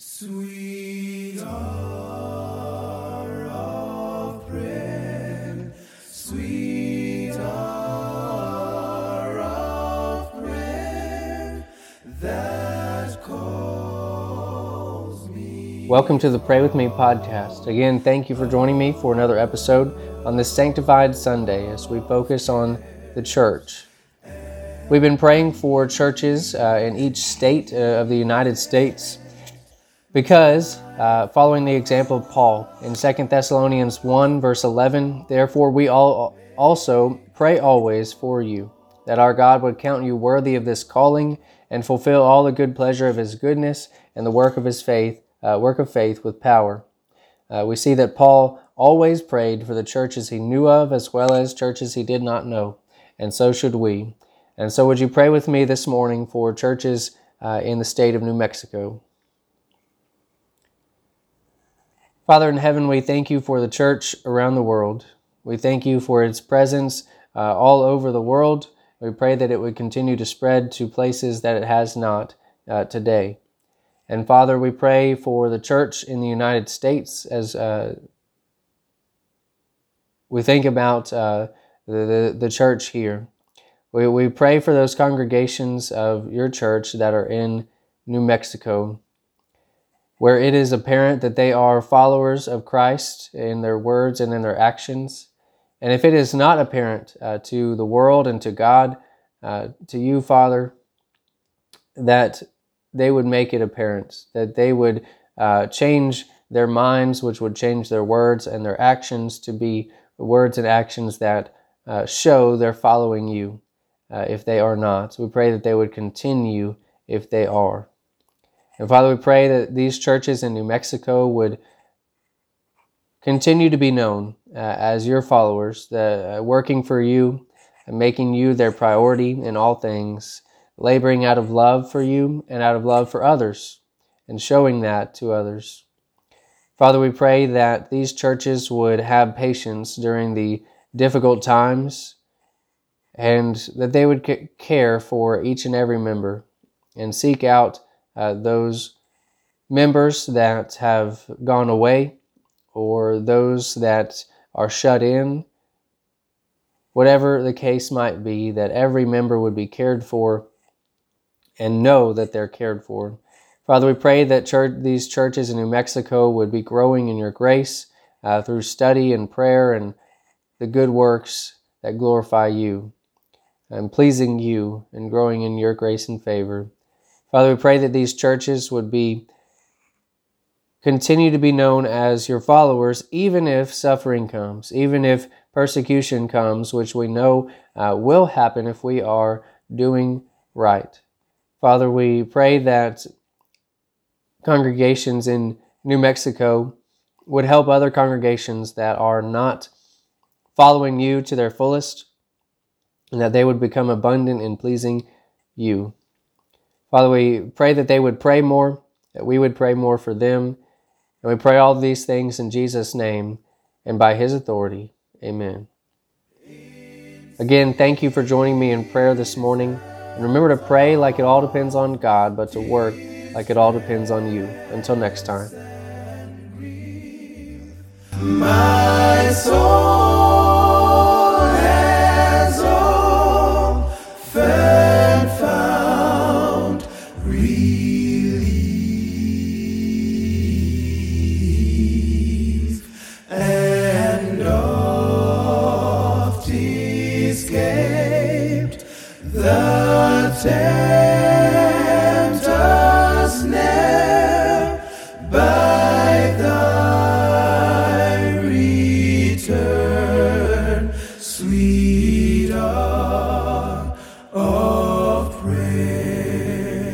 Sweet hour of prayer, sweet hour of prayer that calls me. Welcome to the Pray With Me podcast. Again, thank you for joining me for another episode on this Sanctified Sunday as we focus on the church. We've been praying for churches uh, in each state uh, of the United States because, uh, following the example of Paul in 2 Thessalonians 1, verse 11, therefore we all also pray always for you, that our God would count you worthy of this calling and fulfill all the good pleasure of his goodness and the work of his faith, uh, work of faith with power. Uh, we see that Paul always prayed for the churches he knew of as well as churches he did not know, and so should we. And so, would you pray with me this morning for churches uh, in the state of New Mexico? Father in heaven, we thank you for the church around the world. We thank you for its presence uh, all over the world. We pray that it would continue to spread to places that it has not uh, today. And Father, we pray for the church in the United States as uh, we think about uh, the, the, the church here. We, we pray for those congregations of your church that are in New Mexico where it is apparent that they are followers of Christ in their words and in their actions. And if it is not apparent uh, to the world and to God, uh, to you, Father, that they would make it apparent, that they would uh, change their minds, which would change their words and their actions to be words and actions that uh, show they're following you uh, if they are not. So we pray that they would continue if they are. And Father, we pray that these churches in New Mexico would continue to be known uh, as your followers, uh, working for you and making you their priority in all things, laboring out of love for you and out of love for others, and showing that to others. Father, we pray that these churches would have patience during the difficult times and that they would care for each and every member and seek out uh, those members that have gone away or those that are shut in, whatever the case might be, that every member would be cared for and know that they're cared for. Father, we pray that church, these churches in New Mexico would be growing in your grace uh, through study and prayer and the good works that glorify you and pleasing you and growing in your grace and favor. Father, we pray that these churches would be continue to be known as your followers, even if suffering comes, even if persecution comes, which we know uh, will happen if we are doing right. Father, we pray that congregations in New Mexico would help other congregations that are not following you to their fullest, and that they would become abundant in pleasing you. Father, we pray that they would pray more, that we would pray more for them. And we pray all these things in Jesus' name and by his authority. Amen. Again, thank you for joining me in prayer this morning. And remember to pray like it all depends on God, but to work like it all depends on you. Until next time.